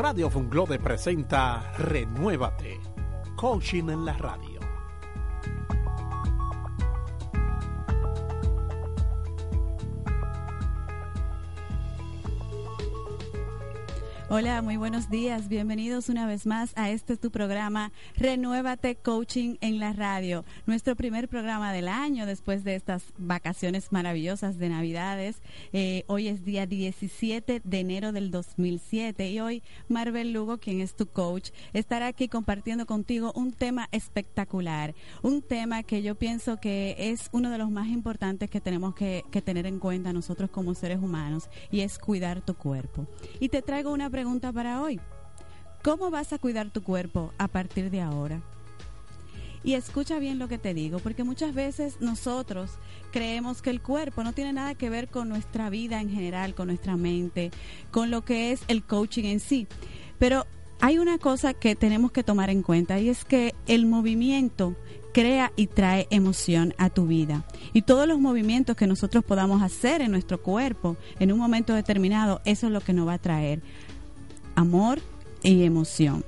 Radio Funglobe presenta Renuévate, coaching en la radio. Hola, muy buenos días. Bienvenidos una vez más a este tu programa Renuévate Coaching en la radio. Nuestro primer programa del año después de estas vacaciones maravillosas de Navidades. Eh, hoy es día 17 de enero del 2007 y hoy Marvel Lugo, quien es tu coach, estará aquí compartiendo contigo un tema espectacular. Un tema que yo pienso que es uno de los más importantes que tenemos que, que tener en cuenta nosotros como seres humanos y es cuidar tu cuerpo. Y te traigo una pregunta pregunta para hoy. ¿Cómo vas a cuidar tu cuerpo a partir de ahora? Y escucha bien lo que te digo, porque muchas veces nosotros creemos que el cuerpo no tiene nada que ver con nuestra vida en general, con nuestra mente, con lo que es el coaching en sí. Pero hay una cosa que tenemos que tomar en cuenta y es que el movimiento crea y trae emoción a tu vida. Y todos los movimientos que nosotros podamos hacer en nuestro cuerpo en un momento determinado, eso es lo que nos va a traer amor y emoción.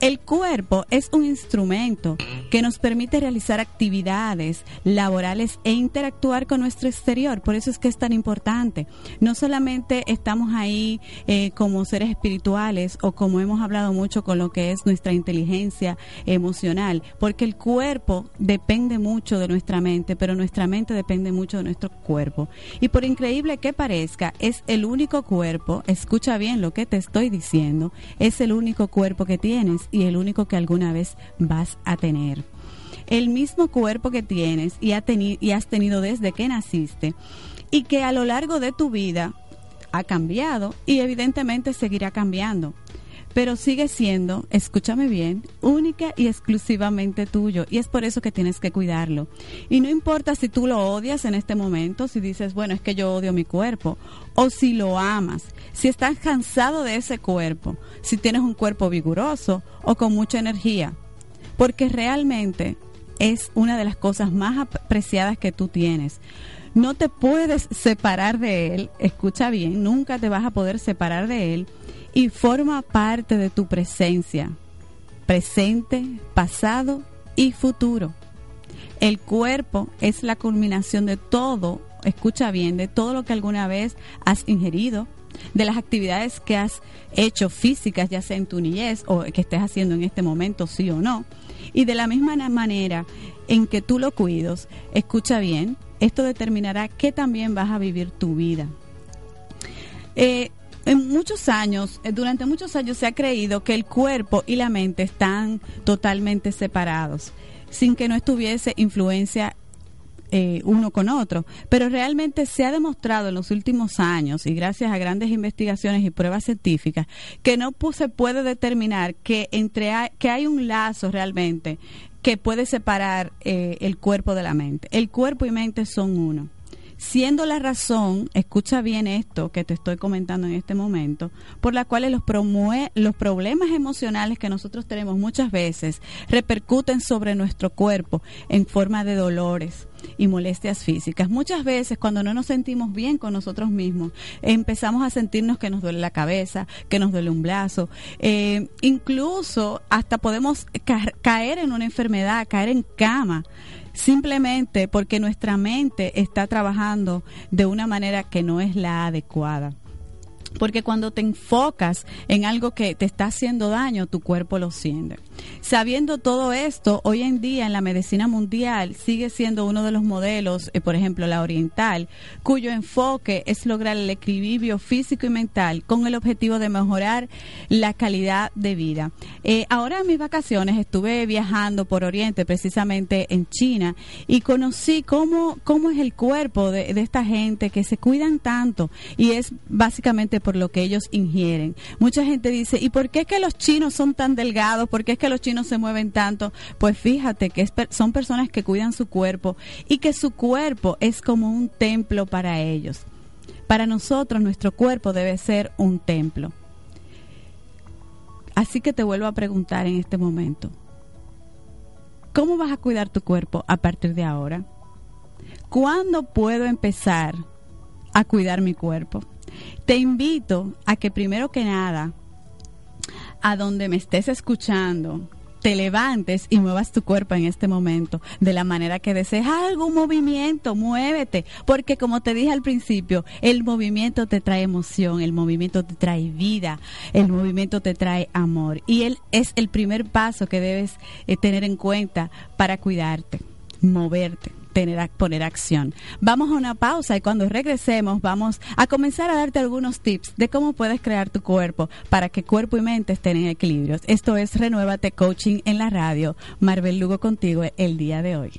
El cuerpo es un instrumento que nos permite realizar actividades laborales e interactuar con nuestro exterior. Por eso es que es tan importante. No solamente estamos ahí eh, como seres espirituales o como hemos hablado mucho con lo que es nuestra inteligencia emocional, porque el cuerpo depende mucho de nuestra mente, pero nuestra mente depende mucho de nuestro cuerpo. Y por increíble que parezca, es el único cuerpo, escucha bien lo que te estoy diciendo, es el único cuerpo que tienes y el único que alguna vez vas a tener. El mismo cuerpo que tienes y, y has tenido desde que naciste y que a lo largo de tu vida ha cambiado y evidentemente seguirá cambiando pero sigue siendo, escúchame bien, única y exclusivamente tuyo. Y es por eso que tienes que cuidarlo. Y no importa si tú lo odias en este momento, si dices, bueno, es que yo odio mi cuerpo, o si lo amas, si estás cansado de ese cuerpo, si tienes un cuerpo vigoroso o con mucha energía. Porque realmente es una de las cosas más apreciadas que tú tienes no te puedes separar de él, escucha bien, nunca te vas a poder separar de él y forma parte de tu presencia, presente, pasado y futuro. El cuerpo es la culminación de todo, escucha bien, de todo lo que alguna vez has ingerido, de las actividades que has hecho físicas, ya sea en tu niñez o que estés haciendo en este momento, sí o no. Y de la misma manera en que tú lo cuidas, escucha bien, esto determinará que también vas a vivir tu vida. Eh, en muchos años, eh, durante muchos años se ha creído que el cuerpo y la mente están totalmente separados, sin que no estuviese influencia eh, uno con otro. Pero realmente se ha demostrado en los últimos años, y gracias a grandes investigaciones y pruebas científicas, que no se puede determinar que, entre que hay un lazo realmente que puede separar eh, el cuerpo de la mente. El cuerpo y mente son uno siendo la razón, escucha bien esto que te estoy comentando en este momento, por la cual los, los problemas emocionales que nosotros tenemos muchas veces repercuten sobre nuestro cuerpo en forma de dolores y molestias físicas. Muchas veces cuando no nos sentimos bien con nosotros mismos, empezamos a sentirnos que nos duele la cabeza, que nos duele un brazo, eh, incluso hasta podemos caer en una enfermedad, caer en cama simplemente porque nuestra mente está trabajando de una manera que no es la adecuada. Porque cuando te enfocas en algo que te está haciendo daño, tu cuerpo lo siente. Sabiendo todo esto, hoy en día en la medicina mundial sigue siendo uno de los modelos, eh, por ejemplo la oriental, cuyo enfoque es lograr el equilibrio físico y mental con el objetivo de mejorar la calidad de vida. Eh, ahora en mis vacaciones estuve viajando por Oriente, precisamente en China, y conocí cómo, cómo es el cuerpo de, de esta gente que se cuidan tanto y es básicamente por lo que ellos ingieren. Mucha gente dice, ¿y por qué es que los chinos son tan delgados? ¿Por qué es que los chinos se mueven tanto? Pues fíjate que son personas que cuidan su cuerpo y que su cuerpo es como un templo para ellos. Para nosotros nuestro cuerpo debe ser un templo. Así que te vuelvo a preguntar en este momento, ¿cómo vas a cuidar tu cuerpo a partir de ahora? ¿Cuándo puedo empezar a cuidar mi cuerpo? Te invito a que primero que nada a donde me estés escuchando, te levantes y muevas tu cuerpo en este momento de la manera que desees. Algún movimiento, muévete, porque como te dije al principio, el movimiento te trae emoción, el movimiento te trae vida, el movimiento te trae amor. Y él es el primer paso que debes eh, tener en cuenta para cuidarte, moverte tener, poner acción. Vamos a una pausa y cuando regresemos vamos a comenzar a darte algunos tips de cómo puedes crear tu cuerpo para que cuerpo y mente estén en equilibrio. Esto es Renuévate Coaching en la radio. Marvel Lugo contigo el día de hoy.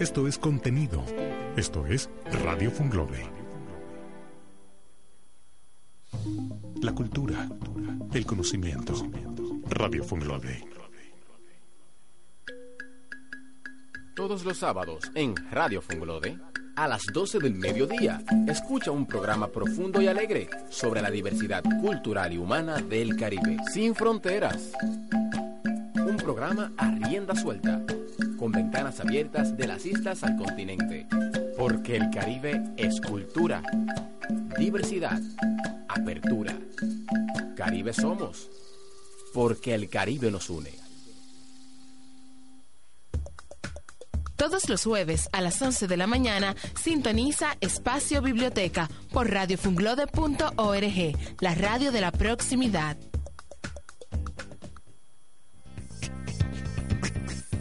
Esto es contenido. Esto es Radio Funglobe. La cultura, el conocimiento. Radio Funglode. Todos los sábados en Radio Funglode, a las 12 del mediodía, escucha un programa profundo y alegre sobre la diversidad cultural y humana del Caribe, sin fronteras. Un programa a rienda suelta, con ventanas abiertas de las islas al continente, porque el Caribe es cultura, diversidad apertura. Caribe somos, porque el Caribe nos une. Todos los jueves a las 11 de la mañana sintoniza Espacio Biblioteca por radiofunglode.org, la radio de la proximidad.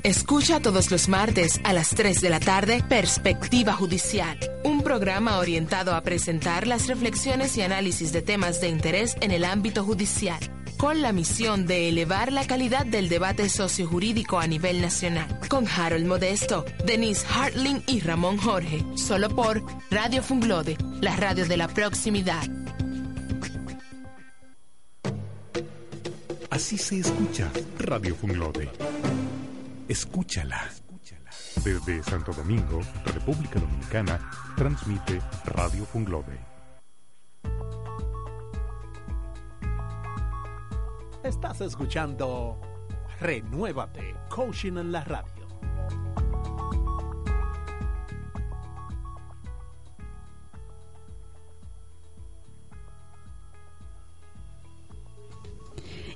Escucha todos los martes a las 3 de la tarde Perspectiva Judicial, un programa orientado a presentar las reflexiones y análisis de temas de interés en el ámbito judicial, con la misión de elevar la calidad del debate sociojurídico a nivel nacional. Con Harold Modesto, Denise Hartling y Ramón Jorge, solo por Radio Funglode, la radio de la proximidad. Así se escucha Radio Funglode. Escúchala. Desde Santo Domingo, República Dominicana, transmite Radio Funglobe. Estás escuchando Renuévate, Coaching en la Radio.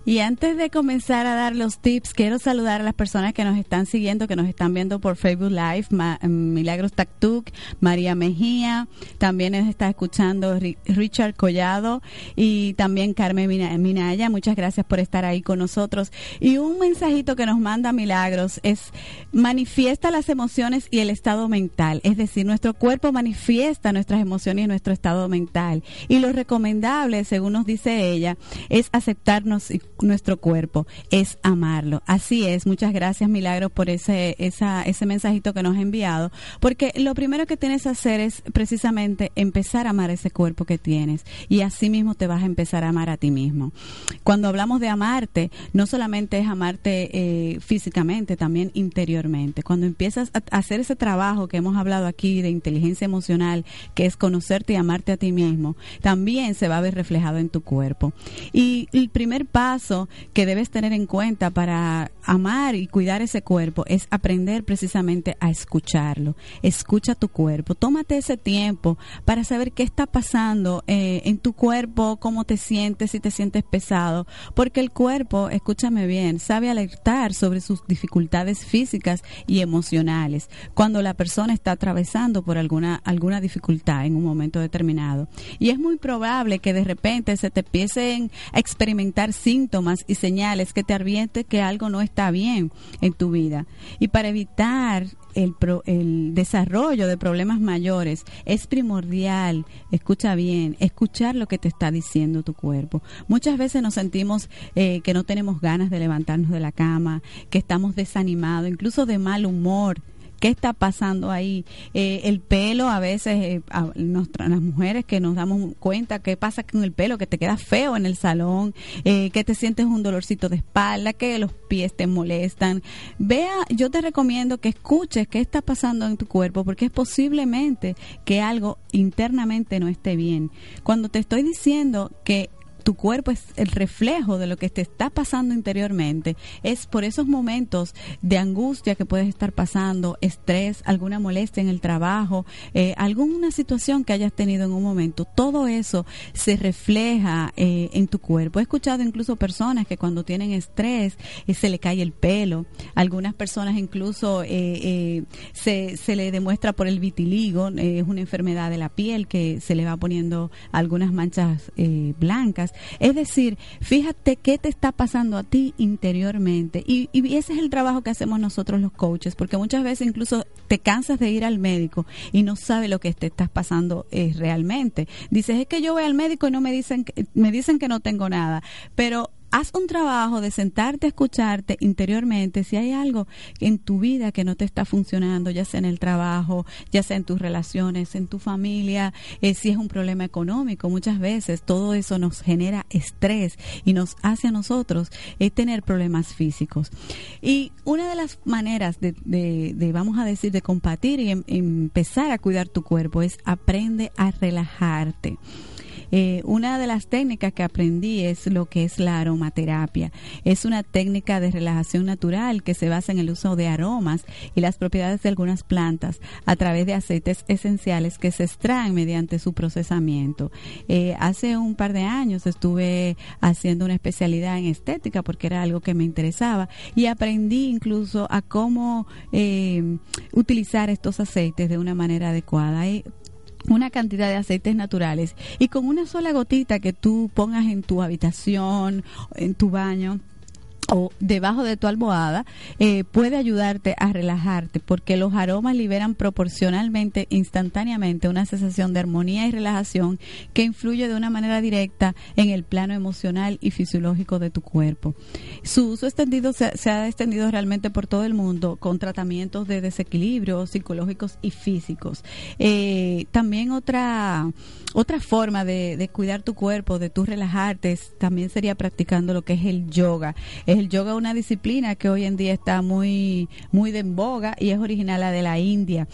Y antes de comenzar a dar los tips, quiero saludar a las personas que nos están siguiendo, que nos están viendo por Facebook Live, Milagros Taktuk, María Mejía, también nos está escuchando Richard Collado y también Carmen Minaya. Muchas gracias por estar ahí con nosotros. Y un mensajito que nos manda Milagros es manifiesta las emociones y el estado mental, es decir, nuestro cuerpo manifiesta nuestras emociones y nuestro estado mental. Y lo recomendable, según nos dice ella, es aceptarnos y nuestro cuerpo, es amarlo. Así es, muchas gracias Milagros por ese, esa, ese mensajito que nos ha enviado, porque lo primero que tienes que hacer es precisamente empezar a amar ese cuerpo que tienes y así mismo te vas a empezar a amar a ti mismo. Cuando hablamos de amarte, no solamente es amarte eh, físicamente, también interiormente. Cuando empiezas a hacer ese trabajo que hemos hablado aquí de inteligencia emocional, que es conocerte y amarte a ti mismo, también se va a ver reflejado en tu cuerpo. Y el primer paso que debes tener en cuenta para amar y cuidar ese cuerpo es aprender precisamente a escucharlo. Escucha tu cuerpo. Tómate ese tiempo para saber qué está pasando eh, en tu cuerpo, cómo te sientes, si te sientes pesado. Porque el cuerpo, escúchame bien, sabe alertar sobre sus dificultades físicas y emocionales cuando la persona está atravesando por alguna, alguna dificultad en un momento determinado. Y es muy probable que de repente se te empiecen a experimentar síntomas y señales que te arbiente que algo no está bien en tu vida. Y para evitar el, el desarrollo de problemas mayores es primordial, escucha bien, escuchar lo que te está diciendo tu cuerpo. Muchas veces nos sentimos eh, que no tenemos ganas de levantarnos de la cama, que estamos desanimados, incluso de mal humor qué está pasando ahí. Eh, el pelo, a veces, eh, las mujeres que nos damos cuenta qué pasa con el pelo, que te queda feo en el salón, eh, que te sientes un dolorcito de espalda, que los pies te molestan. Vea, yo te recomiendo que escuches qué está pasando en tu cuerpo, porque es posiblemente que algo internamente no esté bien. Cuando te estoy diciendo que tu cuerpo es el reflejo de lo que te está pasando interiormente. Es por esos momentos de angustia que puedes estar pasando, estrés, alguna molestia en el trabajo, eh, alguna situación que hayas tenido en un momento. Todo eso se refleja eh, en tu cuerpo. He escuchado incluso personas que cuando tienen estrés eh, se le cae el pelo. Algunas personas incluso se, se le demuestra por el vitiligo, es una enfermedad de la piel que se le va poniendo algunas manchas blancas. Es decir, fíjate qué te está pasando a ti interiormente. Y, y ese es el trabajo que hacemos nosotros los coaches, porque muchas veces incluso te cansas de ir al médico y no sabes lo que te estás pasando eh, realmente. Dices, es que yo voy al médico y no me dicen, me dicen que no tengo nada, pero haz un trabajo de sentarte a escucharte interiormente si hay algo en tu vida que no te está funcionando, ya sea en el trabajo, ya sea en tus relaciones, en tu familia, eh, si es un problema económico. Muchas veces todo eso nos genera estrés y nos hace a nosotros eh, tener problemas físicos. Y una de las maneras de, de, vamos a decir, de compartir y em, empezar a cuidar tu cuerpo es aprende a relajarte. Eh, una de las técnicas que aprendí es lo que es la aromaterapia. Es una técnica de relajación natural que se basa en el uso de aromas y las propiedades de algunas plantas a través de aceites esenciales que se extraen mediante su procesamiento. Eh, hace un par de años estuve haciendo una especialidad en estética porque era algo que me interesaba y aprendí incluso a cómo eh, utilizar estos aceites de una manera adecuada una cantidad de aceites naturales. Y con una sola gotita que tú pongas en tu habitación, en tu baño, o debajo de tu almohada eh, puede ayudarte a relajarte porque los aromas liberan proporcionalmente, instantáneamente, una sensación de armonía y relajación que influye de una manera directa en el plano emocional y fisiológico de tu cuerpo. Su uso extendido se, ha extendido realmente por todo el mundo con tratamientos de desequilibrio psicológicos y físicos. Eh, también otra, otra forma de, cuidar tu cuerpo, de tu relajarte, también sería practicando lo que es el yoga. Es el yoga una disciplina que hoy en día está muy, muy de en boga y es original de la India.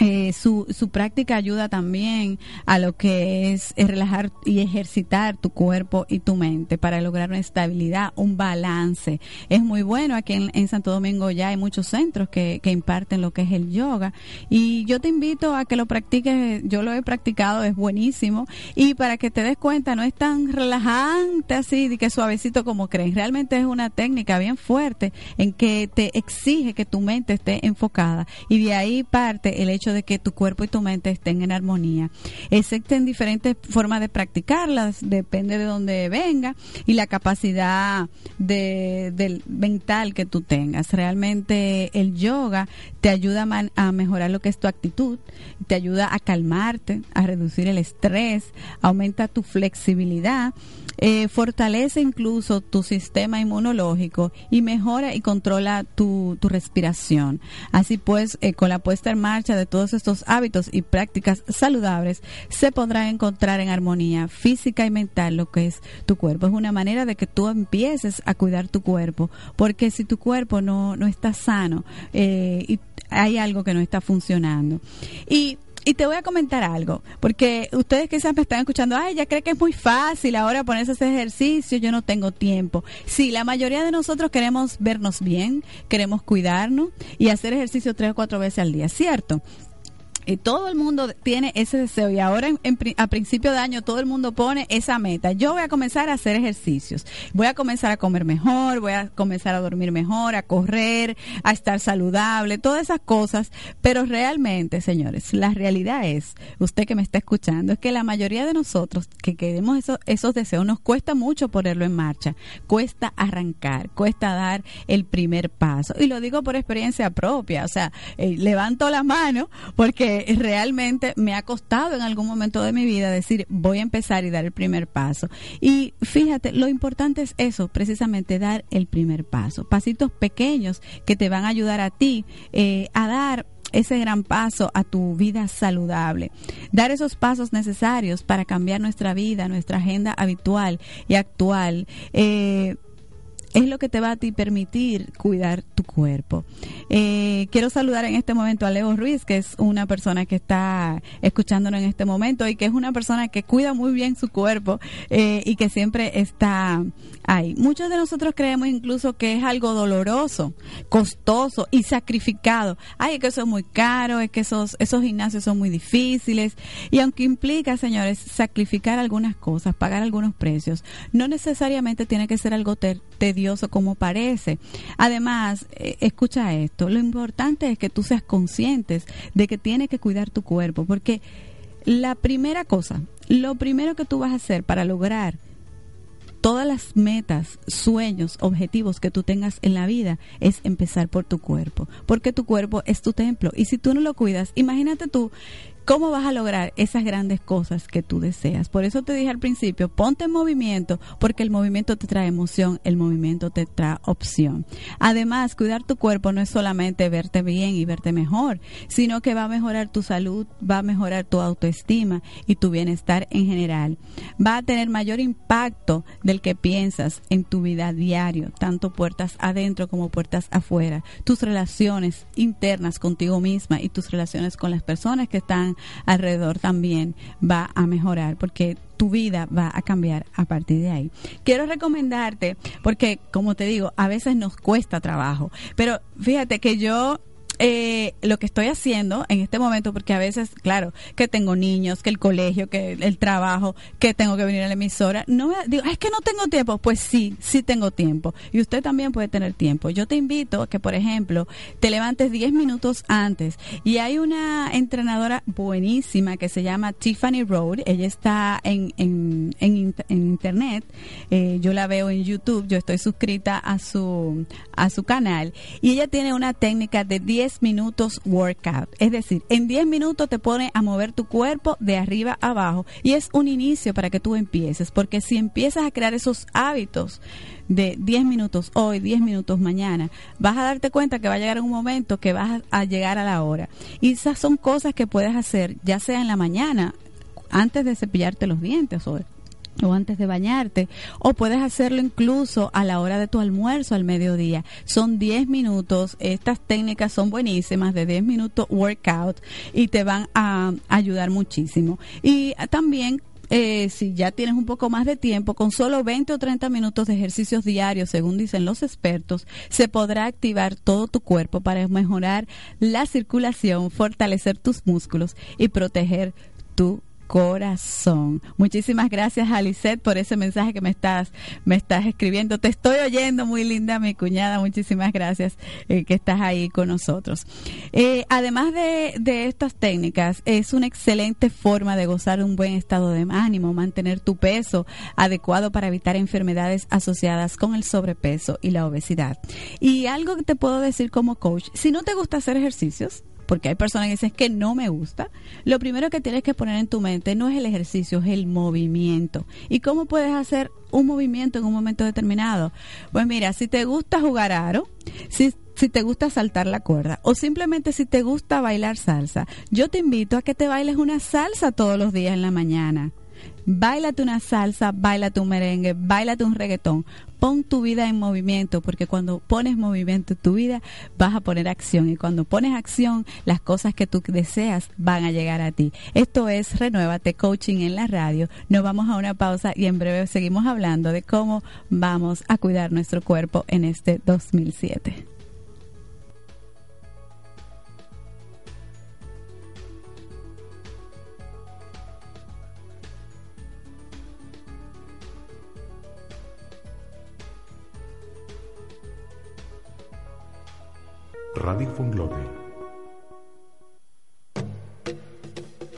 Eh, su, su práctica ayuda también a lo que es, relajar y ejercitar tu cuerpo y tu mente para lograr una estabilidad, un balance. Es muy bueno, aquí en, Santo Domingo ya hay muchos centros que, que, imparten lo que es el yoga. Y yo te invito a que lo practiques, yo lo he practicado, es buenísimo. Y para que te des cuenta no es tan relajante así, de que suavecito como crees, realmente es una técnica bien fuerte en que te exige que tu mente esté enfocada. Y de ahí parte el hecho de que tu cuerpo y tu mente estén en armonía. Existen diferentes formas de practicarlas, depende de dónde venga y la capacidad de, del mental que tú tengas. Realmente el yoga te ayuda a, a mejorar lo que es tu actitud, te ayuda a calmarte, a reducir el estrés, aumenta tu flexibilidad eh, fortalece incluso tu sistema inmunológico y mejora y controla tu, tu respiración. Así pues, eh, con la puesta en marcha de todos estos hábitos y prácticas saludables, se podrá encontrar en armonía física y mental lo que es tu cuerpo. Es una manera de que tú empieces a cuidar tu cuerpo, porque si tu cuerpo no, no está sano eh, hay algo que no está funcionando. Y y te voy a comentar algo, porque ustedes quizás me están escuchando, ay, ya cree que es muy fácil ahora ponerse hacer ejercicio, yo no tengo tiempo. Sí, la mayoría de nosotros queremos vernos bien, queremos cuidarnos y hacer ejercicio tres o cuatro veces al día, ¿cierto? Y todo el mundo tiene ese deseo y ahora a principio de año todo el mundo pone esa meta. Yo voy a comenzar a hacer ejercicios, voy a comenzar a comer mejor, voy a comenzar a dormir mejor, a correr, a estar saludable, todas esas cosas. Pero realmente, señores, la realidad es, usted que me está escuchando, es que la mayoría de nosotros que queremos esos, esos deseos nos cuesta mucho ponerlo en marcha, cuesta arrancar, cuesta dar el primer paso. Y lo digo por experiencia propia, o sea, eh, levanto la mano porque realmente me ha costado en algún momento de mi vida decir voy a empezar y dar el primer paso. Y fíjate, lo importante es eso, precisamente dar el primer paso. Pasitos pequeños que te van a ayudar a ti eh, a dar ese gran paso a tu vida saludable. Dar esos pasos necesarios para cambiar nuestra vida, nuestra agenda habitual y actual. Eh, es lo que te va a ti permitir cuidar cuerpo. Eh, quiero saludar en este momento a Leo Ruiz, que es una persona que está escuchándonos en este momento y que es una persona que cuida muy bien su cuerpo eh, y que siempre está ahí. Muchos de nosotros creemos incluso que es algo doloroso, costoso y sacrificado. Ay, es que eso es muy caro, es que esos, esos gimnasios son muy difíciles. Y aunque implica, señores, sacrificar algunas cosas, pagar algunos precios, no necesariamente tiene que ser algo tedioso como parece. Además, escucha esto, lo importante es que tú seas conscientes de que tienes que cuidar tu cuerpo, porque la primera cosa, lo primero que tú vas a hacer para lograr todas las metas, sueños, objetivos que tú tengas en la vida es empezar por tu cuerpo, porque tu cuerpo es tu templo y si tú no lo cuidas, imagínate tú ¿Cómo vas a lograr esas grandes cosas que tú deseas? Por eso te dije al principio, ponte en movimiento, porque el movimiento te trae emoción, el movimiento te trae opción. Además, cuidar tu cuerpo no es solamente verte bien y verte mejor, sino que va a mejorar tu salud, va a mejorar tu autoestima y tu bienestar en general. Va a tener mayor impacto del que piensas en tu vida diario, tanto puertas adentro como puertas afuera. Tus relaciones internas contigo misma y tus relaciones con las personas que están alrededor también va a mejorar porque tu vida va a cambiar a partir de ahí. Quiero recomendarte, porque como te digo, a veces nos cuesta trabajo, pero fíjate que yo eh, lo que estoy haciendo en este momento, porque a veces, claro, que tengo niños, que el colegio, que el trabajo, que tengo que venir a la emisora, no me digo, es que no tengo tiempo. Pues sí, sí tengo tiempo. Y usted también puede tener tiempo. Yo te invito a que, por ejemplo, te levantes 10 minutos antes. Y hay una entrenadora buenísima que se llama Tiffany Road. Ella está en, en, en, internet. Eh, yo la veo en YouTube. Yo estoy suscrita a su, a su canal. Y ella tiene una técnica de 10 minutos workout. Es decir, en 10 minutos te pone a mover tu cuerpo de arriba a abajo y es un inicio para que tú empieces, porque si empiezas a crear esos hábitos de 10 minutos hoy, 10 minutos mañana, vas a darte cuenta que va a llegar un momento que vas a llegar a la hora. Y esas son cosas que puedes hacer, ya sea en la mañana, antes de cepillarte los dientes o o antes de bañarte, o puedes hacerlo incluso a la hora de tu almuerzo al mediodía. Son 10 minutos, estas técnicas son buenísimas, de 10 minutos workout y te van a ayudar muchísimo. Y también eh, si ya tienes un poco más de tiempo, con solo 20 o 30 minutos de ejercicios diarios, según dicen los expertos, se podrá activar todo tu cuerpo para mejorar la circulación, fortalecer tus músculos y proteger tu corazón. Muchísimas gracias, Alicet, por ese mensaje que me estás, me estás escribiendo. Te estoy oyendo, muy linda mi cuñada. Muchísimas gracias eh, que estás ahí con nosotros. Eh, además de, de estas técnicas, es una excelente forma de gozar un buen estado de ánimo, mantener tu peso adecuado para evitar enfermedades asociadas con el sobrepeso y la obesidad. Y algo que te puedo decir como coach, si no te gusta hacer ejercicios, porque hay personas que dicen que no me gusta, lo primero que tienes que poner en tu mente no es el ejercicio, es el movimiento. ¿Y cómo puedes hacer un movimiento en un momento determinado? Pues mira, si te gusta jugar aro, si si te gusta saltar la cuerda o simplemente si te gusta bailar salsa, yo te invito a que te bailes una salsa todos los días en la mañana. Báilate una salsa, bailate un merengue, bailate un reggaetón. Pon tu vida en movimiento, porque cuando pones movimiento en tu vida, vas a poner acción. Y cuando pones acción, las cosas que tú deseas van a llegar a ti. Esto es Renuévate Coaching en la radio. Nos vamos a una pausa y en breve seguimos hablando de cómo vamos a cuidar nuestro cuerpo en este 2007. Radio Funglode.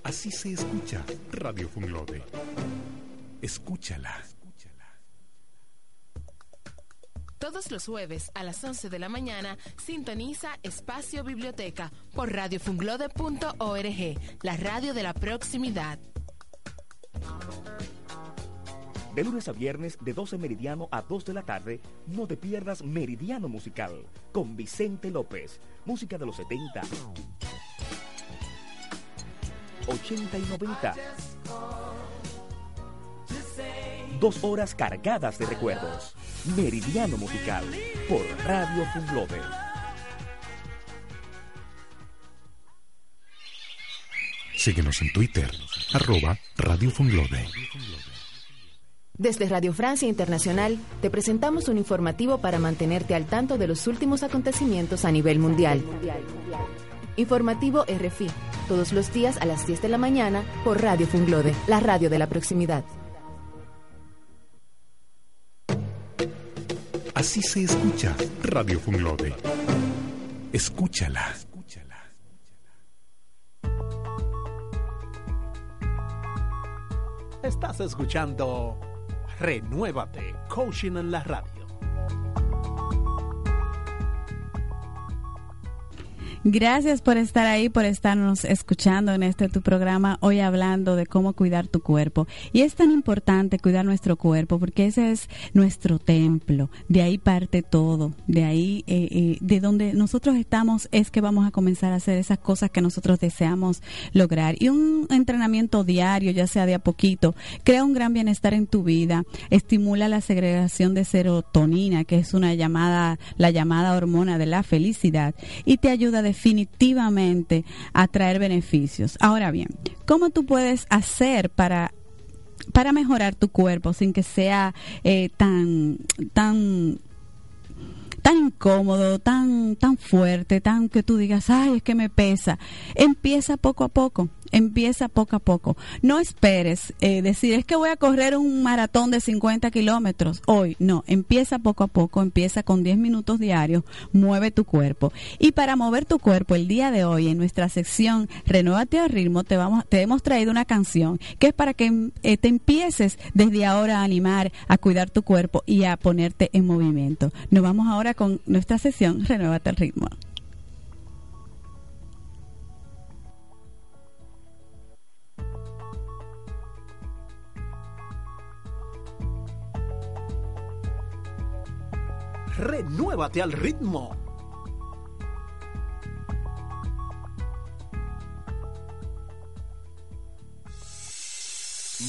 Así se escucha Radio Funglode. Escúchala. Todos los jueves a las 11 de la mañana sintoniza Espacio Biblioteca por radiofunglode.org, la radio de la proximidad. De lunes a viernes, de 12 meridiano a 2 de la tarde, no te pierdas Meridiano Musical con Vicente López. Música de los 70, 80 y 90. Dos horas cargadas de recuerdos. Meridiano Musical por Radio Funglode. Síguenos en Twitter, arroba Radio Funglode. Desde Radio Francia Internacional te presentamos un informativo para mantenerte al tanto de los últimos acontecimientos a nivel mundial. Informativo RFI, todos los días a las 10 de la mañana por Radio Funglode, la radio de la proximidad. Así se escucha Radio Funglode. Escúchala. Estás escuchando Renuévate, Coaching en la Radio. Gracias por estar ahí, por estarnos escuchando en este tu programa, hoy hablando de cómo cuidar tu cuerpo. Y es tan importante cuidar nuestro cuerpo porque ese es nuestro templo, de ahí parte todo, de ahí, eh, eh, de donde nosotros estamos es que vamos a comenzar a hacer esas cosas que nosotros deseamos lograr. Y un entrenamiento diario, ya sea de a poquito, crea un gran bienestar en tu vida, estimula la segregación de serotonina, que es una llamada, la llamada hormona de la felicidad, y te ayuda a definitivamente a traer beneficios. Ahora bien, ¿cómo tú puedes hacer para para mejorar tu cuerpo sin que sea eh, tan tan tan incómodo, tan tan fuerte, tan que tú digas, "Ay, es que me pesa." Empieza poco a poco empieza poco a poco. No esperes eh, decir, es que voy a correr un maratón de 50 kilómetros hoy. No, empieza poco a poco, empieza con 10 minutos diarios, mueve tu cuerpo. Y para mover tu cuerpo, el día de hoy, en nuestra sección Renuévate al ritmo, te, vamos, te hemos traído una canción que es para que eh, te empieces desde ahora a animar, a cuidar tu cuerpo y a ponerte en movimiento. Nos vamos ahora con nuestra sección Renuévate al ritmo. Renuévate al ritmo.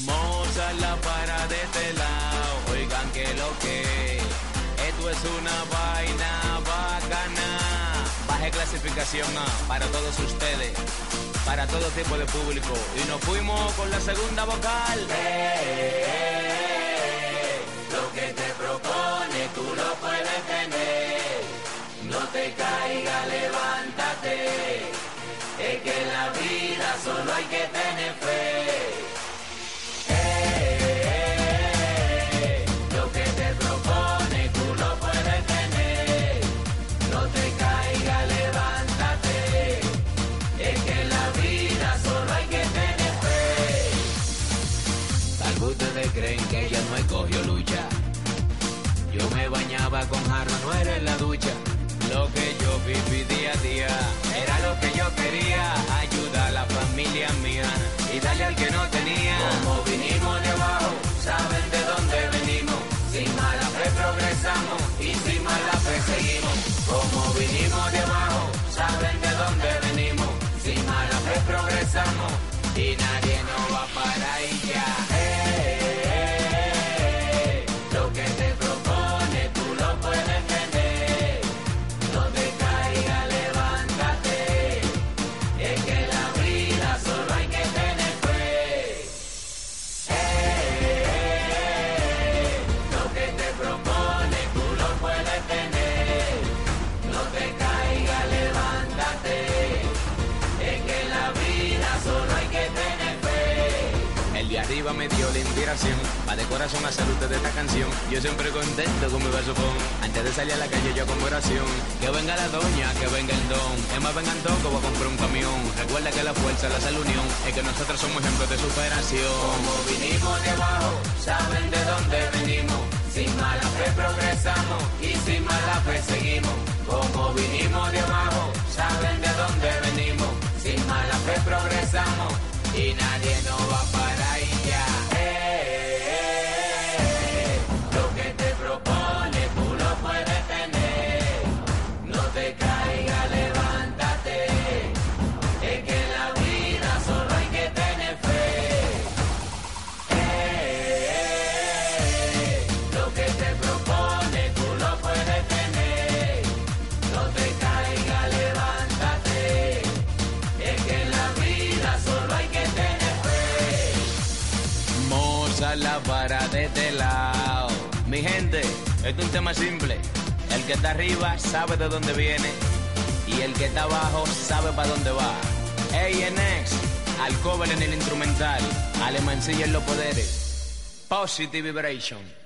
Moza la para de este lado, oigan que lo que esto es una vaina bacana. Baje clasificación A para todos ustedes, para todo tipo de público. Y nos fuimos con la segunda vocal. lo que te lo puedes tener. No te caiga, levántate. Es que en la vida solo hay que tener fe. Bañaba con jarro, no era en la ducha. Lo que yo viví día a día era lo que yo quería. Ayuda a la familia mía y darle al que no tenía. Como vinimos de abajo, saben de dónde venimos. Sin mala fe progresamos y sin mala fe seguimos. Como vinimos de abajo, saben de dónde venimos. Sin mala fe progresamos y nadie corazón a salud de esta canción. Yo siempre contento con mi versofón. Antes de salir a la calle yo con oración. Que venga la doña, que venga el don. Es más, vengan todos que voy a comprar un camión. Recuerda que la fuerza, la salud unión. Es que nosotros somos ejemplos de superación. Como vinimos de abajo, saben de dónde venimos. Sin mala fe progresamos y sin mala fe seguimos. Como vinimos de abajo, saben de dónde venimos. Sin mala fe progresamos y nadie nos va a parar tema simple. El que está arriba sabe de dónde viene y el que está abajo sabe para dónde va. ANX, al cover en el instrumental, Alemancilla en los poderes. Positive Vibration.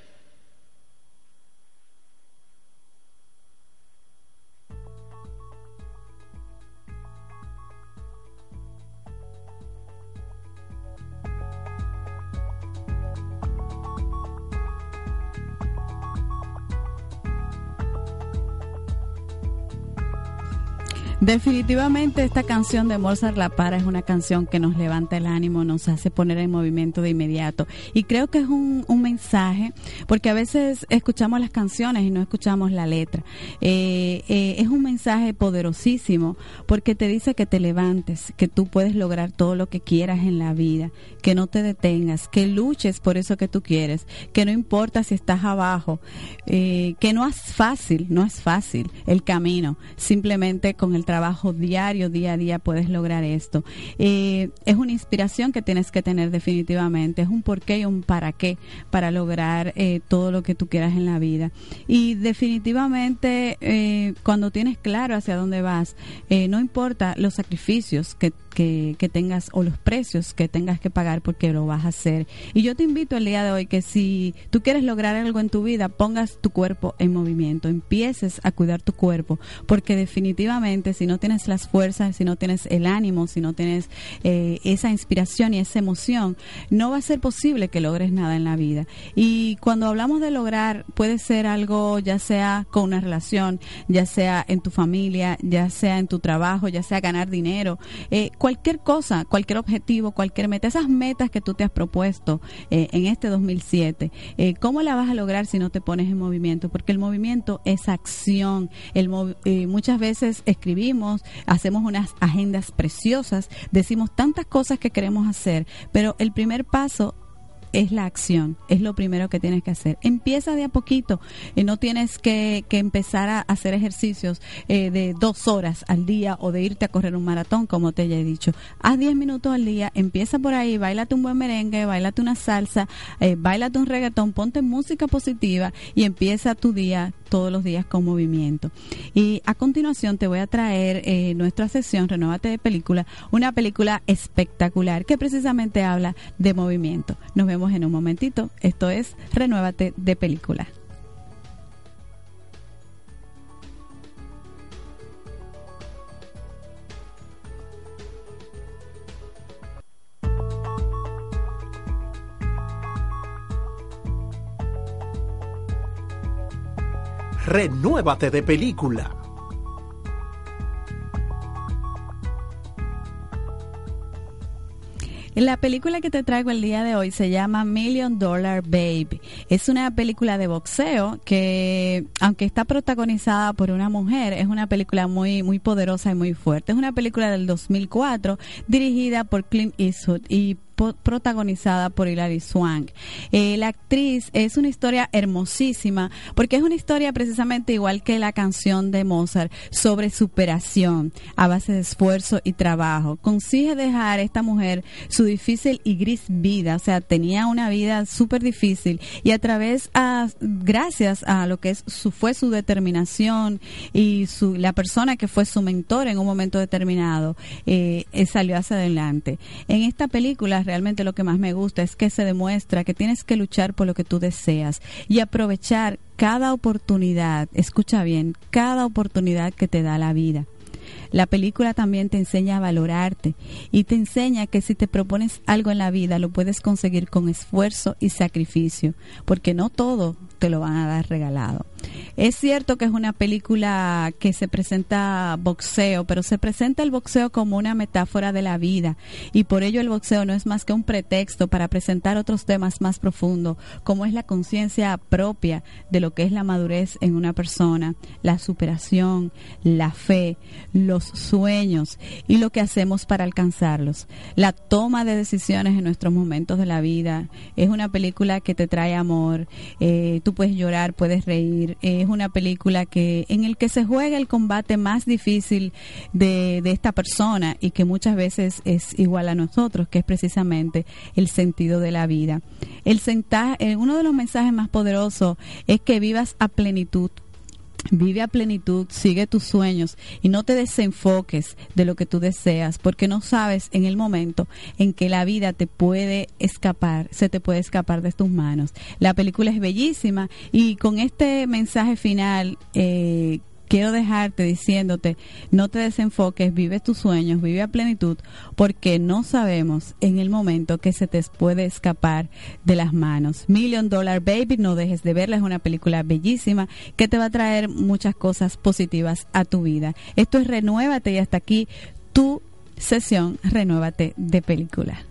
Definitivamente esta canción de Mozart La Para es una canción que nos levanta el ánimo, nos hace poner en movimiento de inmediato. Y creo que es un, mensaje, porque a veces escuchamos las canciones y no escuchamos la letra. Eh, eh, es un mensaje poderosísimo, porque te dice que te levantes, que tú puedes lograr todo lo que quieras en la vida, que no te detengas, que luches por eso que tú quieres, que no importa si estás abajo, eh, que no es fácil, no es fácil el camino, simplemente con el trabajo diario, día a día, puedes lograr esto. Eh, es una inspiración que tienes que tener definitivamente, es un porqué y un para qué para lograr eh, todo lo que tú quieras en la vida. Y definitivamente eh, cuando tienes claro hacia dónde vas, eh, no importa los sacrificios que, que, que tengas o los precios que tengas que pagar porque lo vas a hacer. Y yo te invito el día de hoy que si tú quieres lograr algo en tu vida, pongas tu cuerpo en movimiento, empieces a cuidar tu cuerpo, porque definitivamente si no tienes las fuerzas, si no tienes el ánimo, si no tienes eh, esa inspiración y esa emoción, no va a ser posible que logres nada en la vida. Y cuando hablamos de lograr, puede ser algo ya sea con una relación, ya sea en tu familia, ya sea en tu trabajo, ya sea ganar dinero, eh, cualquier cosa, cualquier objetivo, cualquier meta, esas metas que tú te has propuesto eh, en este 2007, eh, ¿cómo la vas a lograr si no te pones en movimiento? Porque el movimiento es acción. El eh, muchas veces escribimos, hacemos unas agendas preciosas, decimos tantas cosas que queremos hacer, pero el primer paso es la acción, es lo primero que tienes que hacer. Empieza de a poquito, eh, no tienes que, que empezar a hacer ejercicios eh, de dos horas al día o de irte a correr un maratón, como te ya he dicho. Haz 10 minutos al día, empieza por ahí, bailate un buen merengue, bailate una salsa, eh, bailate un reggaetón, ponte música positiva y empieza tu día todos los días con movimiento. Y a continuación te voy a traer eh, nuestra sesión Renuévate de película, una película espectacular que precisamente habla de movimiento. Nos vemos en un momentito. Esto es Renuévate de película. Renuévate de película. La película que te traigo el día de hoy se llama Million Dollar Baby. Es una película de boxeo que, aunque está protagonizada por una mujer, es una película muy, muy poderosa y muy fuerte. Es una película del 2004 dirigida por Clint Eastwood y protagonizada por Hilary Swank. Eh, la actriz es una historia hermosísima porque es una historia precisamente igual que la canción de Mozart sobre superación a base de esfuerzo y trabajo. Consigue dejar esta mujer su difícil y gris vida, o sea, tenía una vida súper difícil y a través, a, gracias a lo que es su, fue su determinación y su, la persona que fue su mentor en un momento determinado, eh, eh, salió hacia adelante. En esta película realmente lo que más me gusta es que se demuestra que tienes que luchar por lo que tú deseas y aprovechar cada oportunidad, escucha bien, cada oportunidad que te da la vida. La película también te enseña a valorarte y te enseña que si te propones algo en la vida lo puedes conseguir con esfuerzo y sacrificio, porque no todo te lo van a dar regalado. Es cierto que es una película que se presenta boxeo, pero se presenta el boxeo como una metáfora de la vida y por ello el boxeo no es más que un pretexto para presentar otros temas más profundos, como es la conciencia propia de lo que es la madurez en una persona, la superación, la fe, los sueños y lo que hacemos para alcanzarlos. La toma de decisiones en nuestros momentos de la vida es una película que te trae amor. Eh, puedes llorar, puedes reír. Es una película que en el que se juega el combate más difícil de, de esta persona y que muchas veces es igual a nosotros, que es precisamente el sentido de la vida. El eh, uno de los mensajes más poderosos es que vivas a plenitud Vive a plenitud, sigue tus sueños y no te desenfoques de lo que tú deseas, porque no sabes en el momento en que la vida te puede escapar, se te puede escapar de tus manos. La película es bellísima y con este mensaje final eh, quiero dejarte diciéndote, no te desenfoques, vive tus sueños, vive a plenitud, porque no sabemos en el momento que se te puede escapar de las manos. Million Dollar Baby, no dejes de verla, es una película bellísima que te va a traer muchas cosas positivas a tu vida. Esto es Renuévate y hasta aquí tu sesión Renuévate de película.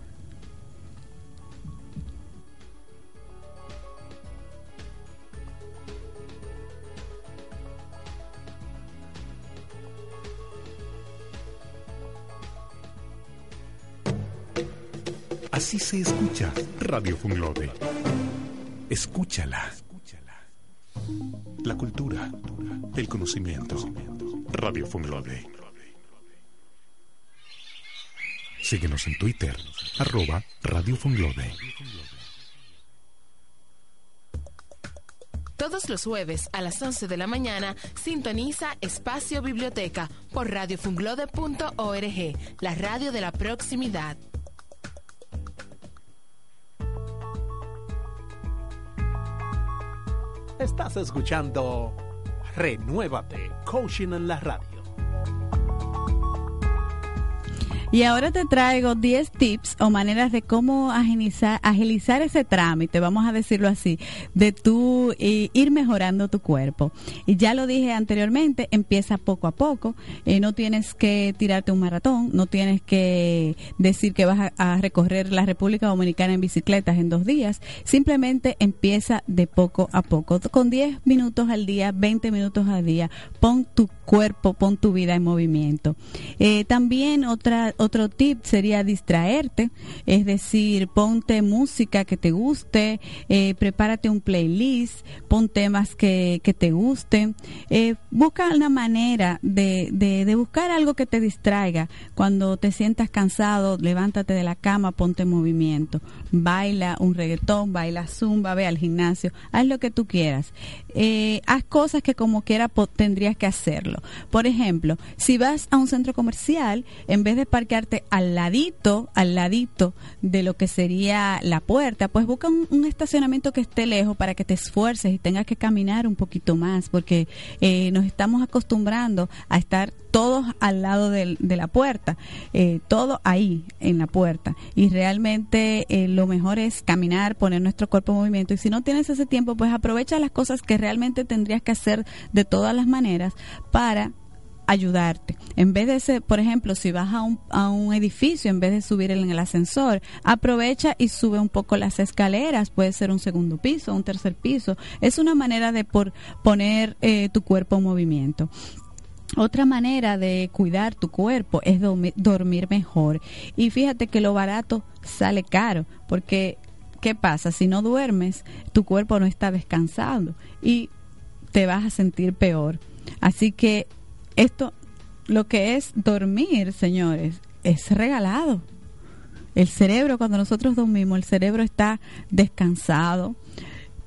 Así se escucha Radio Funglode. Escúchala. La cultura, el conocimiento. Radio Funglode. Síguenos en Twitter, arroba Radio Funglode. Todos los jueves a las 11 de la mañana sintoniza Espacio Biblioteca por radiofunglode.org, la radio de la proximidad. Estás escuchando Renuévate, Coaching en la Radio. Y ahora te traigo 10 tips o maneras de cómo agilizar, agilizar ese trámite, vamos a decirlo así, de tú ir mejorando tu cuerpo. Y ya lo dije anteriormente, empieza poco a poco. Eh, no tienes que tirarte un maratón, no tienes que decir que vas a, recorrer la República Dominicana en bicicletas en dos días. Simplemente empieza de poco a poco. Con 10 minutos al día, 20 minutos al día, pon tu cuerpo, pon tu vida en movimiento. Eh, también otra otro tip sería distraerte, es decir, ponte música que te guste, eh, prepárate un playlist, pon temas que, que te gusten, eh, busca una manera de, de, buscar algo que te distraiga. Cuando te sientas cansado, levántate de la cama, ponte en movimiento, baila un reggaetón, baila zumba, ve al gimnasio, haz lo que tú quieras. Eh, haz cosas que como quiera tendrías que hacerlo. Por ejemplo, si vas a un centro comercial, en vez de parquearte al ladito, al ladito de lo que sería la puerta, pues busca un, estacionamiento que esté lejos para que te esfuerces y tengas que caminar un poquito más, porque eh, nos estamos acostumbrando a estar todos al lado de, la puerta, eh, todo ahí en la puerta. Y realmente eh, lo mejor es caminar, poner nuestro cuerpo en movimiento. Y si no tienes ese tiempo, pues aprovecha las cosas que realmente tendrías que hacer de todas las maneras para ayudarte. En vez de ser, por ejemplo, si vas a un, a un edificio, en vez de subir en el ascensor, aprovecha y sube un poco las escaleras. Puede ser un segundo piso, un tercer piso. Es una manera de por, poner eh, tu cuerpo en movimiento. Otra manera de cuidar tu cuerpo es dormir mejor. Y fíjate que lo barato sale caro, porque ¿qué pasa? Si no duermes, tu cuerpo no está descansando y te vas a sentir peor. Así que esto, lo que es dormir, señores, es regalado. El cerebro, cuando nosotros dormimos, el cerebro está descansado,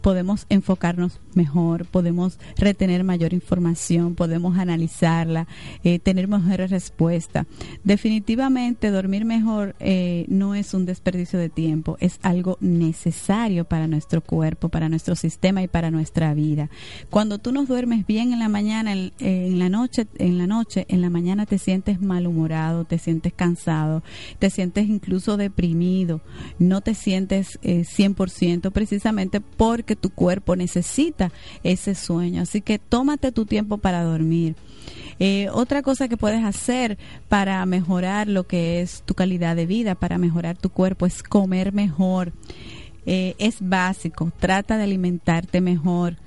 podemos enfocarnos mejor, podemos retener mayor información, podemos analizarla, eh, tener mejores respuestas. Definitivamente dormir mejor eh, no es un desperdicio de tiempo, es algo necesario para nuestro cuerpo, para nuestro sistema y para nuestra vida. Cuando tú nos duermes bien en la mañana, en, en la noche, en la noche, en la mañana te sientes malhumorado, te sientes cansado, te sientes incluso deprimido, no te sientes eh, 100% precisamente porque tu cuerpo necesita ese sueño. Así que tómate tu tiempo para dormir. Eh, otra cosa que puedes hacer para mejorar lo que es tu calidad de vida, para mejorar tu cuerpo, es comer mejor. Eh, es básico, trata de alimentarte mejor.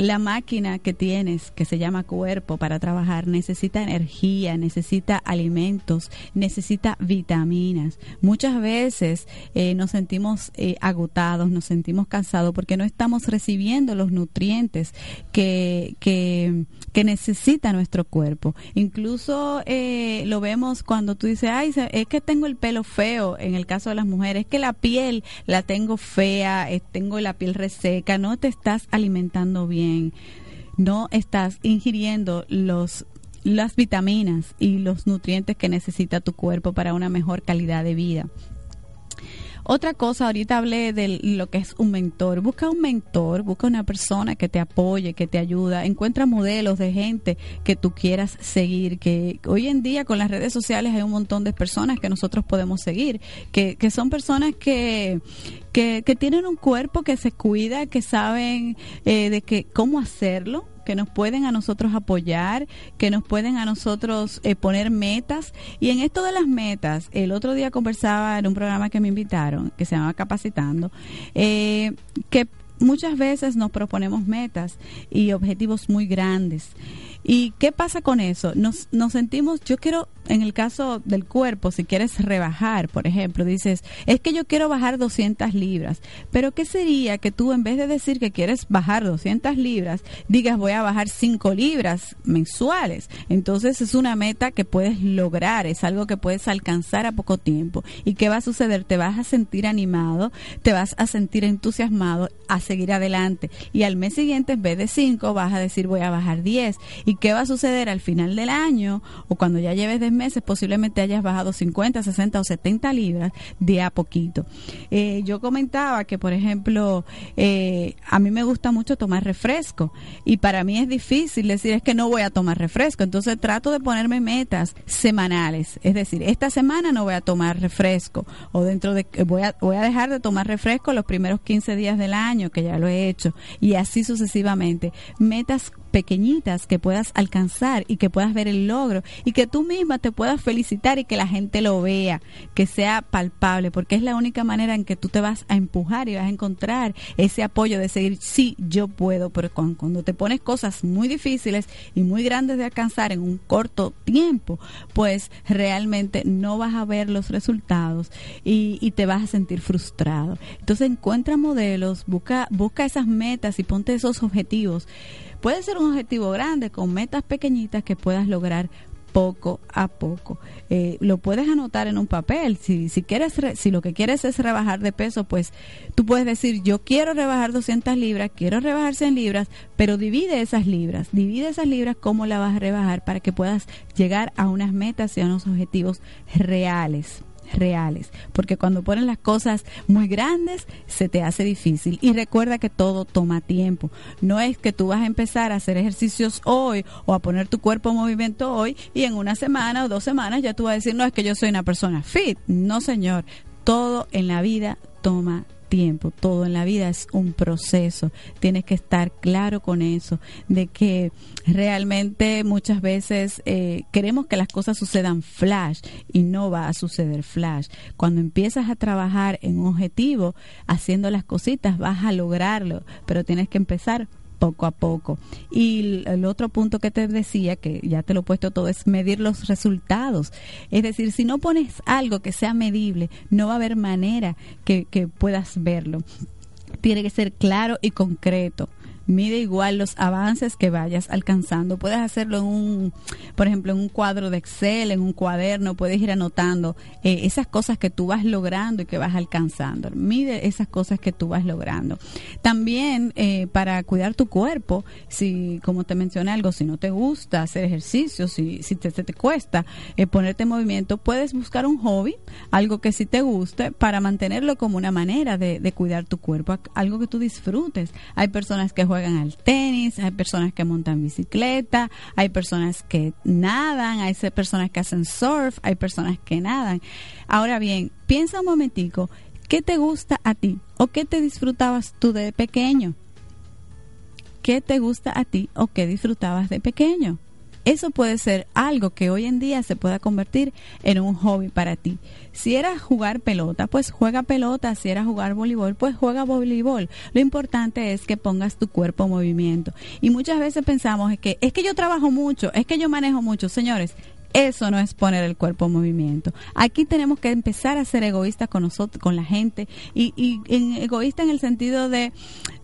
La máquina que tienes, que se llama cuerpo para trabajar, necesita energía, necesita alimentos, necesita vitaminas. Muchas veces eh, nos sentimos eh, agotados, nos sentimos cansados porque no estamos recibiendo los nutrientes que, que, necesita nuestro cuerpo. Incluso eh, lo vemos cuando tú dices, ay, es que tengo el pelo feo, en el caso de las mujeres, es que la piel la tengo fea, eh, tengo la piel reseca, no te estás alimentando bien, no estás ingiriendo los las vitaminas y los nutrientes que necesita tu cuerpo para una mejor calidad de vida. Otra cosa, ahorita hablé de lo que es un mentor. Busca un mentor, busca una persona que te apoye, que te ayuda. Encuentra modelos de gente que tú quieras seguir. Que hoy en día con las redes sociales hay un montón de personas que nosotros podemos seguir, que, que son personas que, que, que tienen un cuerpo que se cuida, que saben eh, de que cómo hacerlo que nos pueden a nosotros apoyar, que nos pueden a nosotros eh, poner metas. Y en esto de las metas, el otro día conversaba en un programa que me invitaron, que se llama Capacitando, eh, que muchas veces nos proponemos metas y objetivos muy grandes. ¿Y qué pasa con eso? Nos, nos sentimos, yo quiero, en el caso del cuerpo, si quieres rebajar, por ejemplo, dices, es que yo quiero bajar 200 libras, pero ¿qué sería que tú en vez de decir que quieres bajar 200 libras, digas voy a bajar 5 libras mensuales? Entonces es una meta que puedes lograr, es algo que puedes alcanzar a poco tiempo. ¿Y qué va a suceder? Te vas a sentir animado, te vas a sentir entusiasmado a seguir adelante. Y al mes siguiente, en vez de 5, vas a decir voy a bajar 10. ¿Y qué va a suceder al final del año o cuando ya lleves 10 meses? Posiblemente hayas bajado 50, 60 o 70 libras de a poquito. Eh, yo comentaba que, por ejemplo, eh, a mí me gusta mucho tomar refresco y para mí es difícil decir es que no voy a tomar refresco. Entonces trato de ponerme metas semanales. Es decir, esta semana no voy a tomar refresco o dentro de voy a, voy a dejar de tomar refresco los primeros 15 días del año, que ya lo he hecho, y así sucesivamente. Metas pequeñitas que puedas alcanzar y que puedas ver el logro y que tú misma te puedas felicitar y que la gente lo vea, que sea palpable, porque es la única manera en que tú te vas a empujar y vas a encontrar ese apoyo de seguir, sí, yo puedo, pero cuando te pones cosas muy difíciles y muy grandes de alcanzar en un corto tiempo, pues realmente no vas a ver los resultados y, y te vas a sentir frustrado. Entonces encuentra modelos, busca, busca esas metas y ponte esos objetivos. Puede ser un objetivo grande con metas pequeñitas que puedas lograr poco a poco. Eh, lo puedes anotar en un papel. Si, si, quieres, si lo que quieres es rebajar de peso, pues tú puedes decir, yo quiero rebajar 200 libras, quiero rebajar 100 libras, pero divide esas libras, divide esas libras, cómo la vas a rebajar para que puedas llegar a unas metas y a unos objetivos reales reales, porque cuando ponen las cosas muy grandes se te hace difícil y recuerda que todo toma tiempo. No es que tú vas a empezar a hacer ejercicios hoy o a poner tu cuerpo en movimiento hoy y en una semana o dos semanas ya tú vas a decir, no es que yo soy una persona fit. No, señor, todo en la vida toma tiempo, todo en la vida es un proceso. Tienes que estar claro con eso, de que realmente muchas veces eh, queremos que las cosas sucedan flash y no va a suceder flash. Cuando empiezas a trabajar en un objetivo, haciendo las cositas, vas a lograrlo, pero tienes que empezar poco a poco. Y el otro punto que te decía, que ya te lo he puesto todo, es medir los resultados. Es decir, si no pones algo que sea medible, no va a haber manera que, que puedas verlo. Tiene que ser claro y concreto mide igual los avances que vayas alcanzando. Puedes hacerlo en un, por ejemplo, en un cuadro de Excel, en un cuaderno, puedes ir anotando eh, esas cosas que tú vas logrando y que vas alcanzando. Mide esas cosas que tú vas logrando. También eh, para cuidar tu cuerpo, si, como te mencioné algo, si no te gusta hacer ejercicio, si, si te, cuesta eh, ponerte en movimiento, puedes buscar un hobby, algo que sí te guste, para mantenerlo como una manera de, de cuidar tu cuerpo, algo que tú disfrutes. Hay personas que juegan al tenis, hay personas que montan bicicleta, hay personas que nadan, hay personas que hacen surf, hay personas que nadan. Ahora bien, piensa un momentico, ¿qué te gusta a ti o qué te disfrutabas tú de pequeño? ¿Qué te gusta a ti o qué disfrutabas de pequeño? Eso puede ser algo que hoy en día se pueda convertir en un hobby para ti. Si era jugar pelota, pues juega pelota. Si era jugar voleibol, pues juega voleibol. Lo importante es que pongas tu cuerpo en movimiento. Y muchas veces pensamos que es que yo trabajo mucho, es que yo manejo mucho. Señores, eso no es poner el cuerpo en movimiento. Aquí tenemos que empezar a ser egoístas con nosotros, con la gente, y, y en, egoísta en el sentido de,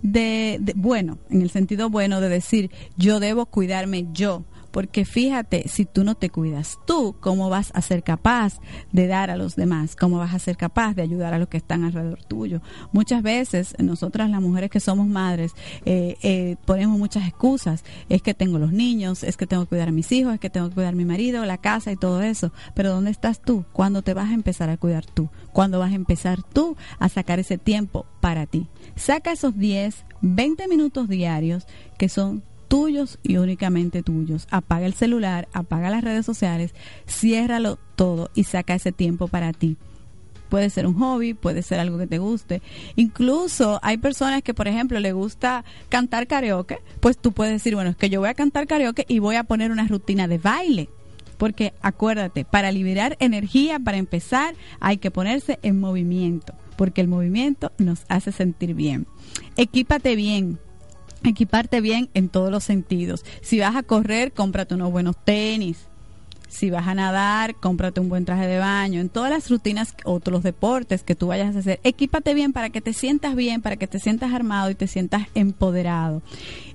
de, de, bueno, en el sentido bueno de decir, yo debo cuidarme yo, porque fíjate, si tú no te cuidas tú, ¿cómo vas a ser capaz de dar a los demás? ¿Cómo vas a ser capaz de ayudar a los que están alrededor tuyo? Muchas veces, nosotras las mujeres que somos madres, eh, eh, ponemos muchas excusas. Es que tengo los niños, es que tengo que cuidar a mis hijos, es que tengo que cuidar a mi marido, la casa y todo eso. Pero ¿dónde estás tú? ¿Cuándo te vas a empezar a cuidar tú? ¿Cuándo vas a empezar tú a sacar ese tiempo para ti? Saca esos 10, 20 minutos diarios que son tuyos y únicamente tuyos. Apaga el celular, apaga las redes sociales, ciérralo todo y saca ese tiempo para ti. Puede ser un hobby, puede ser algo que te guste. Incluso hay personas que, por ejemplo, le gusta cantar karaoke, pues tú puedes decir, bueno, es que yo voy a cantar karaoke y voy a poner una rutina de baile. Porque acuérdate, para liberar energía, para empezar, hay que ponerse en movimiento, porque el movimiento nos hace sentir bien. Equípate bien, equiparte bien en todos los sentidos. Si vas a correr, cómprate unos buenos tenis. Si vas a nadar, cómprate un buen traje de baño. En todas las rutinas o los deportes que tú vayas a hacer, equípate bien para que te sientas bien, para que te sientas armado y te sientas empoderado.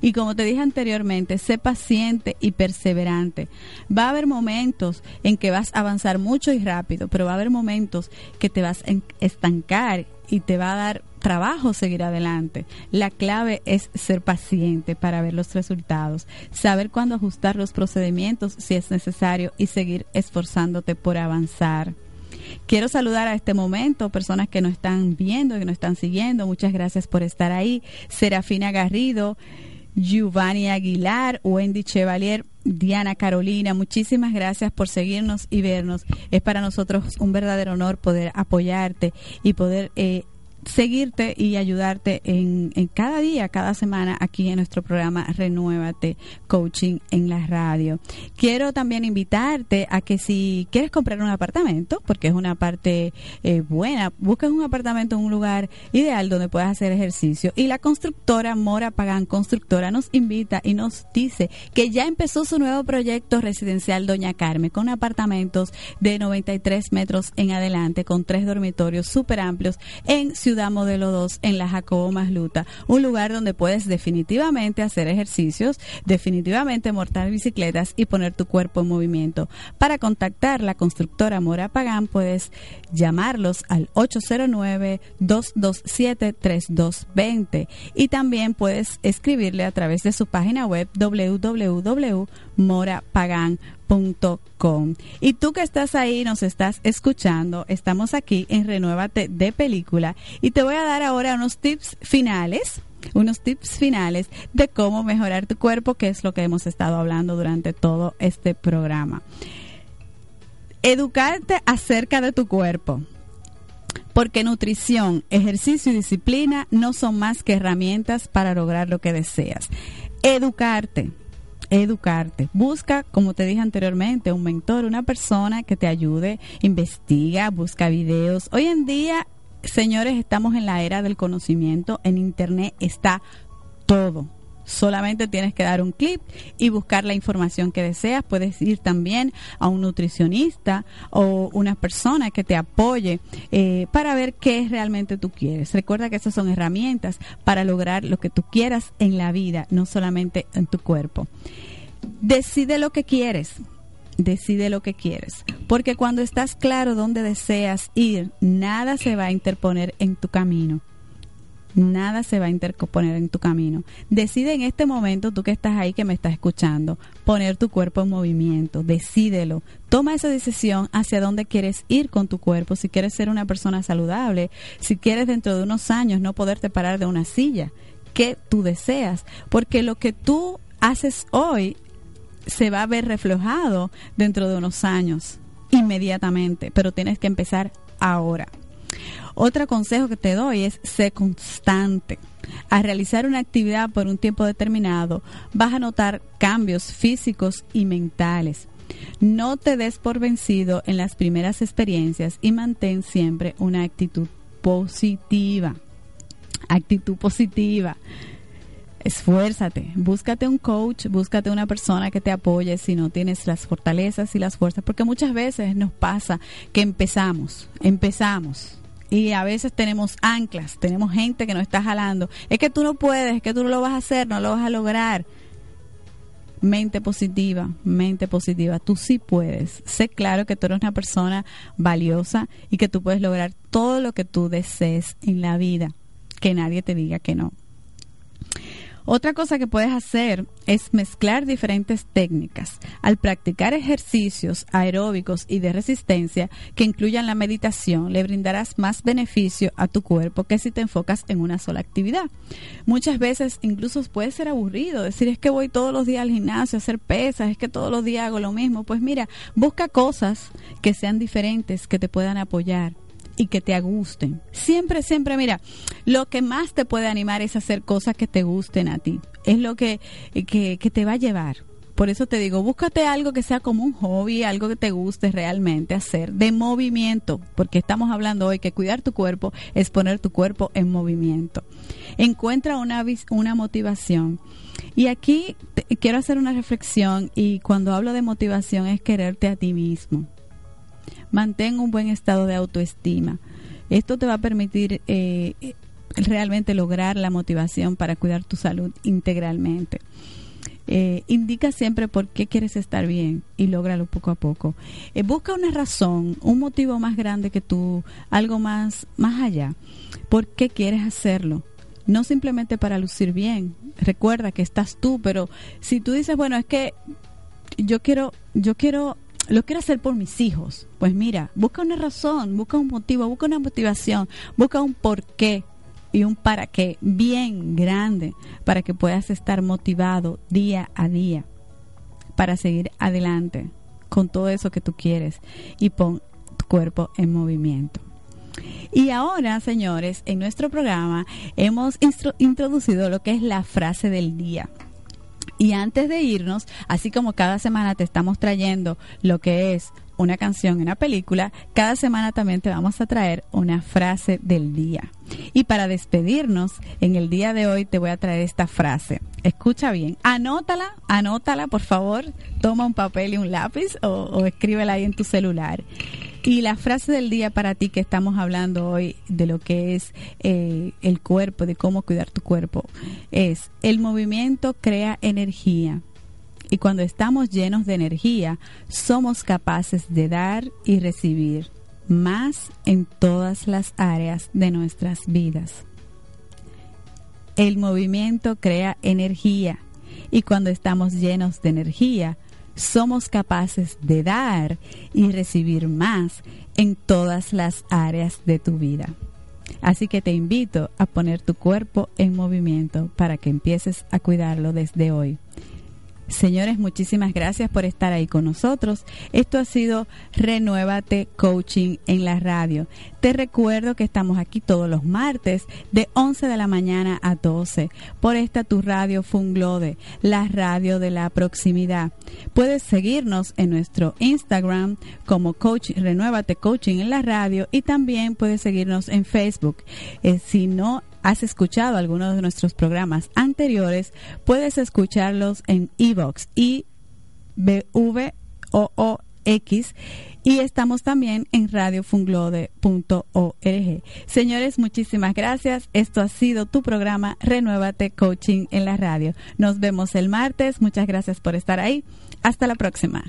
Y como te dije anteriormente, sé paciente y perseverante. Va a haber momentos en que vas a avanzar mucho y rápido, pero va a haber momentos que te vas a estancar y te va a dar trabajo seguir adelante. La clave es ser paciente para ver los resultados, saber cuándo ajustar los procedimientos si es necesario y seguir esforzándote por avanzar. Quiero saludar a este momento personas que nos están viendo, que nos están siguiendo. Muchas gracias por estar ahí. Serafina Garrido, Giovanni Aguilar, Wendy Chevalier, Diana Carolina, muchísimas gracias por seguirnos y vernos. Es para nosotros un verdadero honor poder apoyarte y poder eh, seguirte y ayudarte en, en, cada día, cada semana aquí en nuestro programa Renuévate Coaching en la radio. Quiero también invitarte a que si quieres comprar un apartamento, porque es una parte eh, buena, busques un apartamento en un lugar ideal donde puedas hacer ejercicio. Y la constructora Mora Pagán Constructora nos invita y nos dice que ya empezó su nuevo proyecto residencial Doña Carmen con apartamentos de 93 metros en adelante con tres dormitorios súper amplios en Ciudad Ciudad Modelo 2 en la Jacobo Masluta, un lugar donde puedes definitivamente hacer ejercicios, definitivamente montar bicicletas y poner tu cuerpo en movimiento. Para contactar la constructora Mora Pagán puedes llamarlos al 809-227-3220 y también puedes escribirle a través de su página web www.morapagan.com y tú que estás ahí, nos estás escuchando, estamos aquí en Renuévate de Película y te voy a dar ahora unos tips finales unos tips finales de cómo mejorar tu cuerpo, que es lo que hemos estado hablando durante todo este programa. Educarte acerca de tu cuerpo. Porque nutrición, ejercicio y disciplina no son más que herramientas para lograr lo que deseas. Educarte educarte. Busca, como te dije anteriormente, un mentor, una persona que te ayude, investiga, busca videos. Hoy en día, señores, estamos en la era del conocimiento. En Internet está todo. Solamente tienes que dar un clic y buscar la información que deseas. Puedes ir también a un nutricionista o una persona que te apoye eh, para ver qué realmente tú quieres. Recuerda que esas son herramientas para lograr lo que tú quieras en la vida, no solamente en tu cuerpo. Decide lo que quieres decide lo que quieres. Porque cuando estás claro dónde deseas ir, nada se va a interponer en tu camino nada se va a interponer en tu camino. Decide en este momento, tú que estás ahí, que me estás escuchando, poner tu cuerpo en movimiento, decídelo. Toma esa decisión hacia dónde quieres ir con tu cuerpo, si quieres ser una persona saludable, si quieres dentro de unos años no poderte parar de una silla, que tú deseas, porque lo que tú haces hoy se va a ver reflejado dentro de unos años, inmediatamente, pero tienes que empezar ahora. Otro consejo que te doy es ser constante. Al realizar una actividad por un tiempo determinado, vas a notar cambios físicos y mentales. No te des por vencido en las primeras experiencias y mantén siempre una actitud positiva. Actitud positiva. Esfuérzate, búscate un coach, búscate una persona que te apoye si no tienes las fortalezas y las fuerzas, porque muchas veces nos pasa que empezamos, empezamos, y a veces tenemos anclas, tenemos gente que nos está jalando. Es que tú no puedes, es que tú no lo vas a hacer, no lo vas a lograr. Mente positiva, mente positiva, tú sí puedes. Sé claro que tú eres una persona valiosa y que tú puedes lograr todo lo que tú desees en la vida. Que nadie te diga que no. Otra cosa que puedes hacer es mezclar diferentes técnicas. Al practicar ejercicios aeróbicos y de resistencia que incluyan la meditación, le brindarás más beneficio a tu cuerpo que si te enfocas en una sola actividad. Muchas veces incluso puede ser aburrido decir es que voy todos los días al gimnasio a hacer pesas, es que todos los días hago lo mismo. Pues mira, busca cosas que sean diferentes, que te puedan apoyar y que te gusten. Siempre, siempre, mira, lo que más te puede animar es hacer cosas que te gusten a ti. Es lo que, que, te va a llevar. Por eso te digo, búscate algo que sea como un hobby, algo que te guste realmente hacer, de movimiento, porque estamos hablando hoy que cuidar tu cuerpo es poner tu cuerpo en movimiento. Encuentra una, una motivación. Y aquí quiero hacer una reflexión y cuando hablo de motivación es quererte a ti mismo mantén un buen estado de autoestima. Esto te va a permitir eh, realmente lograr la motivación para cuidar tu salud integralmente. Eh, indica siempre por qué quieres estar bien y lógralo poco a poco. Eh, busca una razón, un motivo más grande que tú, algo más, más allá. ¿Por qué quieres hacerlo? No simplemente para lucir bien. Recuerda que estás tú, pero si tú dices, bueno, es que yo quiero, yo quiero lo quiero hacer por mis hijos. Pues mira, busca una razón, busca un motivo, busca una motivación, busca un por qué y un para qué bien grande para que puedas estar motivado día a día para seguir adelante con todo eso que tú quieres y pon tu cuerpo en movimiento. Y ahora, señores, en nuestro programa hemos introducido lo que es la frase del día. Y antes de irnos, así como cada semana te estamos trayendo lo que es una canción, una película, cada semana también te vamos a traer una frase del día. Y para despedirnos, en el día de hoy te voy a traer esta frase. Escucha bien, anótala, anótala por favor, toma un papel y un lápiz o, o escríbela ahí en tu celular. Y la frase del día para ti que estamos hablando hoy de lo que es eh, el cuerpo, de cómo cuidar tu cuerpo, es el movimiento crea energía. Y cuando estamos llenos de energía, somos capaces de dar y recibir más en todas las áreas de nuestras vidas. El movimiento crea energía y cuando estamos llenos de energía, somos capaces de dar y recibir más en todas las áreas de tu vida. Así que te invito a poner tu cuerpo en movimiento para que empieces a cuidarlo desde hoy. Señores, muchísimas gracias por estar ahí con nosotros. Esto ha sido Renuévate Coaching en la radio. Te recuerdo que estamos aquí todos los martes de 11 de la mañana a 12 por esta tu radio Funglode, la radio de la proximidad. Puedes seguirnos en nuestro Instagram como Coach Renuévate Coaching en la radio y también puedes seguirnos en Facebook. Eh, si no has escuchado algunos de nuestros programas anteriores, puedes escucharlos en Evox y X y estamos también en radiofunglode.org. Señores, muchísimas gracias. Esto ha sido tu programa Renuévate Coaching en la radio. Nos vemos el martes. Muchas gracias por estar ahí. Hasta la próxima.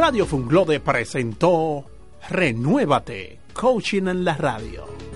Radio Funglode presentó Renuévate, Coaching en la Radio.